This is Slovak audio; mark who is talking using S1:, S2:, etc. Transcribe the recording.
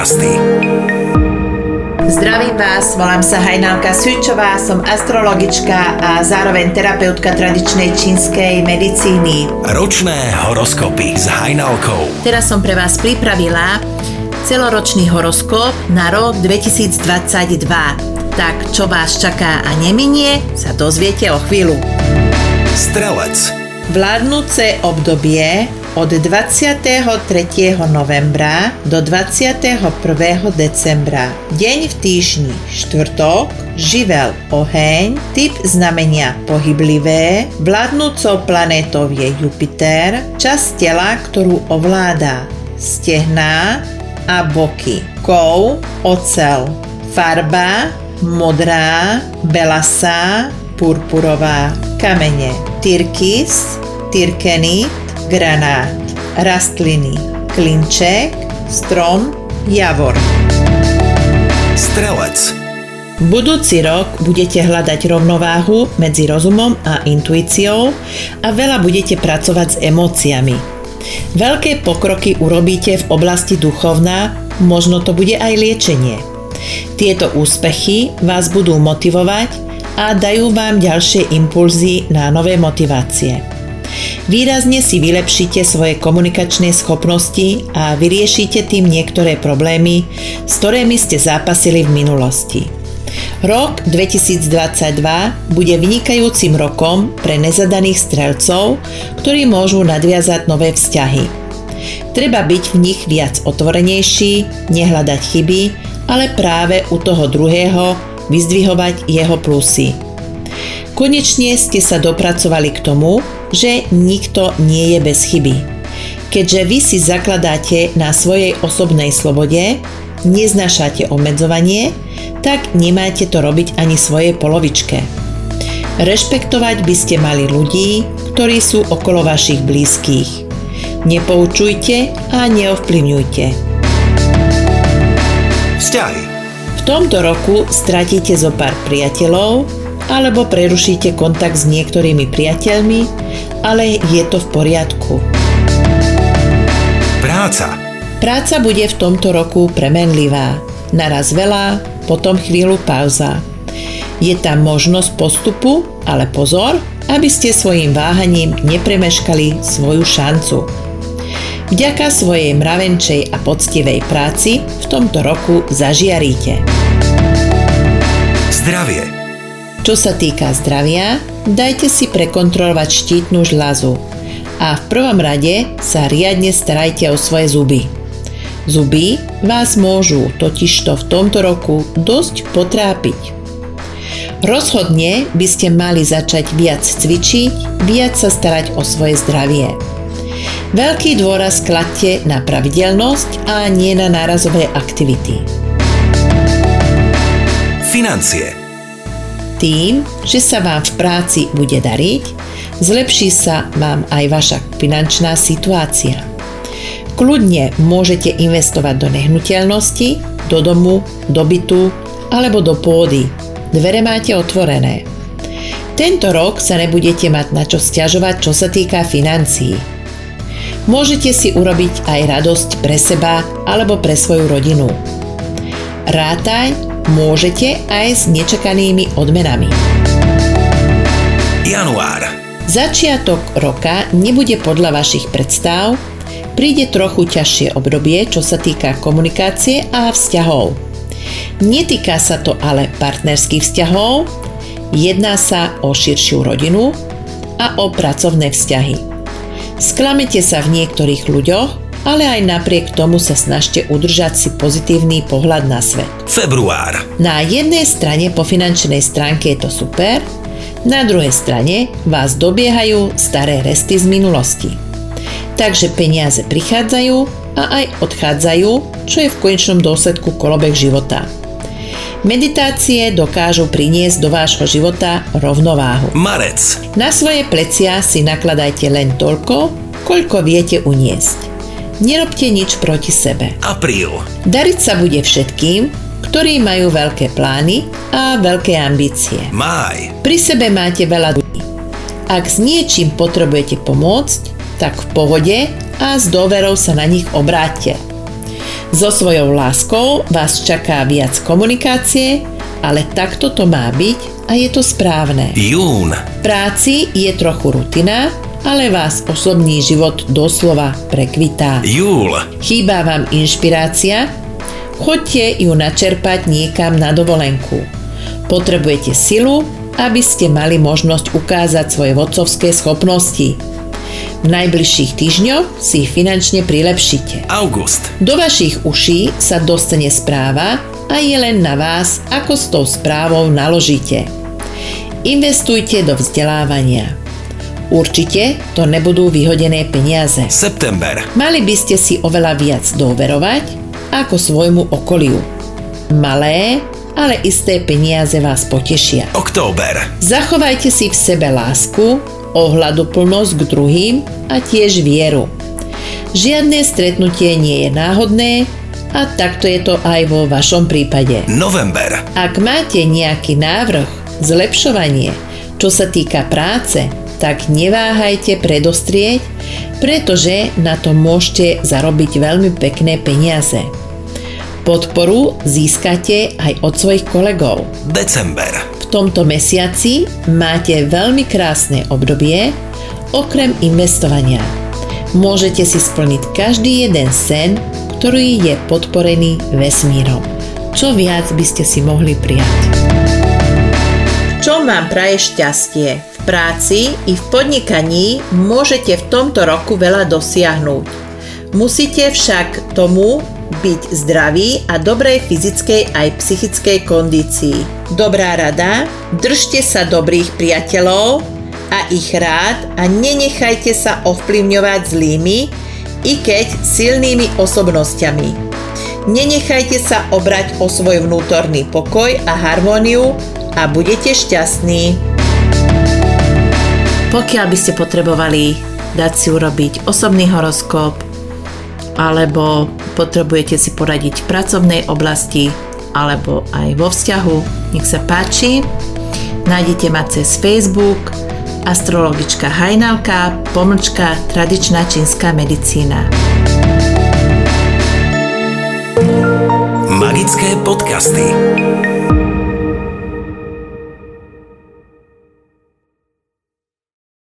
S1: podcasty.
S2: Zdravím vás, volám sa Hajnalka Sučová, som astrologička a zároveň terapeutka tradičnej čínskej medicíny.
S1: Ročné horoskopy s Hajnalkou.
S2: Teraz som pre vás pripravila celoročný horoskop na rok 2022. Tak čo vás čaká a neminie, sa dozviete o chvíľu.
S1: Strelec.
S2: Vládnúce obdobie od 23. novembra do 21. decembra. Deň v týždni. Štvrtok, živel. Oheň, typ znamenia pohyblivé, vládnúcou planétou je Jupiter, časť tela, ktorú ovláda. Stehná a boky. Kov, ocel, farba, modrá, belasá, purpurová, kamene, tyrkis, tyrkenit, granát, rastliny, klinček, strom, javor.
S1: Strelec.
S2: Budúci rok budete hľadať rovnováhu medzi rozumom a intuíciou a veľa budete pracovať s emóciami. Veľké pokroky urobíte v oblasti duchovná, možno to bude aj liečenie. Tieto úspechy vás budú motivovať a dajú vám ďalšie impulzy na nové motivácie. Výrazne si vylepšíte svoje komunikačné schopnosti a vyriešite tým niektoré problémy, s ktorými ste zápasili v minulosti. Rok 2022 bude vynikajúcim rokom pre nezadaných strelcov, ktorí môžu nadviazať nové vzťahy. Treba byť v nich viac otvorenejší, nehľadať chyby, ale práve u toho druhého vyzdvihovať jeho plusy. Konečne ste sa dopracovali k tomu, že nikto nie je bez chyby. Keďže vy si zakladáte na svojej osobnej slobode, neznášate obmedzovanie, tak nemáte to robiť ani svojej polovičke. Rešpektovať by ste mali ľudí, ktorí sú okolo vašich blízkych. Nepoučujte a neovplyvňujte.
S1: Vzťahy.
S2: V tomto roku stratíte zo pár priateľov, alebo prerušíte kontakt s niektorými priateľmi, ale je to v poriadku.
S1: Práca.
S2: Práca bude v tomto roku premenlivá. Naraz veľa, potom chvíľu pauza. Je tam možnosť postupu, ale pozor, aby ste svojim váhaním nepremeškali svoju šancu. Vďaka svojej mravenčej a poctivej práci v tomto roku zažiaríte.
S1: Zdravie.
S2: Čo sa týka zdravia, dajte si prekontrolovať štítnu žľazu a v prvom rade sa riadne starajte o svoje zuby. Zuby vás môžu totižto v tomto roku dosť potrápiť. Rozhodne by ste mali začať viac cvičiť, viac sa starať o svoje zdravie. Veľký dôraz kladte na pravidelnosť a nie na nárazové aktivity.
S1: Financie.
S2: Tým, že sa vám v práci bude dariť, zlepší sa vám aj vaša finančná situácia. Kľudne môžete investovať do nehnuteľnosti, do domu, do bytu alebo do pôdy. Dvere máte otvorené. Tento rok sa nebudete mať na čo stiažovať, čo sa týka financií. Môžete si urobiť aj radosť pre seba alebo pre svoju rodinu. Rátaj môžete aj s nečakanými odmenami.
S1: Január.
S2: Začiatok roka nebude podľa vašich predstav, príde trochu ťažšie obdobie, čo sa týka komunikácie a vzťahov. Netýka sa to ale partnerských vzťahov, jedná sa o širšiu rodinu a o pracovné vzťahy. Sklamete sa v niektorých ľuďoch, ale aj napriek tomu sa snažte udržať si pozitívny pohľad na svet.
S1: Február.
S2: Na jednej strane po finančnej stránke je to super, na druhej strane vás dobiehajú staré resty z minulosti. Takže peniaze prichádzajú a aj odchádzajú, čo je v konečnom dôsledku kolobek života. Meditácie dokážu priniesť do vášho života rovnováhu.
S1: Marec.
S2: Na svoje plecia si nakladajte len toľko, koľko viete uniesť. Nerobte nič proti sebe.
S1: Apríl.
S2: Dariť sa bude všetkým, ktorí majú veľké plány a veľké ambície.
S1: Máj.
S2: Pri sebe máte veľa ľudí. Ak s niečím potrebujete pomôcť, tak v pohode a s doverou sa na nich obráťte. So svojou láskou vás čaká viac komunikácie, ale takto to má byť a je to správne.
S1: Jún.
S2: V práci je trochu rutina, ale vás osobný život doslova prekvitá.
S1: Júl.
S2: Chýba vám inšpirácia? Choďte ju načerpať niekam na dovolenku. Potrebujete silu, aby ste mali možnosť ukázať svoje vodcovské schopnosti. V najbližších týždňoch si ich finančne prilepšite.
S1: August.
S2: Do vašich uší sa dostane správa a je len na vás, ako s tou správou naložíte. Investujte do vzdelávania. Určite to nebudú vyhodené peniaze.
S1: September.
S2: Mali by ste si oveľa viac dôverovať ako svojmu okoliu. Malé, ale isté peniaze vás potešia.
S1: Október.
S2: Zachovajte si v sebe lásku, ohľaduplnosť k druhým a tiež vieru. Žiadne stretnutie nie je náhodné a takto je to aj vo vašom prípade.
S1: November.
S2: Ak máte nejaký návrh, zlepšovanie, čo sa týka práce, tak neváhajte predostrieť, pretože na to môžete zarobiť veľmi pekné peniaze. Podporu získate aj od svojich kolegov.
S1: December.
S2: V tomto mesiaci máte veľmi krásne obdobie, okrem investovania. Môžete si splniť každý jeden sen, ktorý je podporený vesmírom. Čo viac by ste si mohli prijať? Čo vám praje šťastie? V práci i v podnikaní môžete v tomto roku veľa dosiahnuť. Musíte však tomu byť zdravý a dobrej fyzickej aj psychickej kondícii. Dobrá rada, držte sa dobrých priateľov a ich rád a nenechajte sa ovplyvňovať zlými, i keď silnými osobnosťami. Nenechajte sa obrať o svoj vnútorný pokoj a harmóniu a budete šťastní. Pokiaľ by ste potrebovali dať si urobiť osobný horoskop alebo potrebujete si poradiť v pracovnej oblasti alebo aj vo vzťahu, nech sa páči. Nájdete ma cez Facebook astrologička Hajnalka, pomlčka tradičná čínska medicína.
S1: Magické podcasty.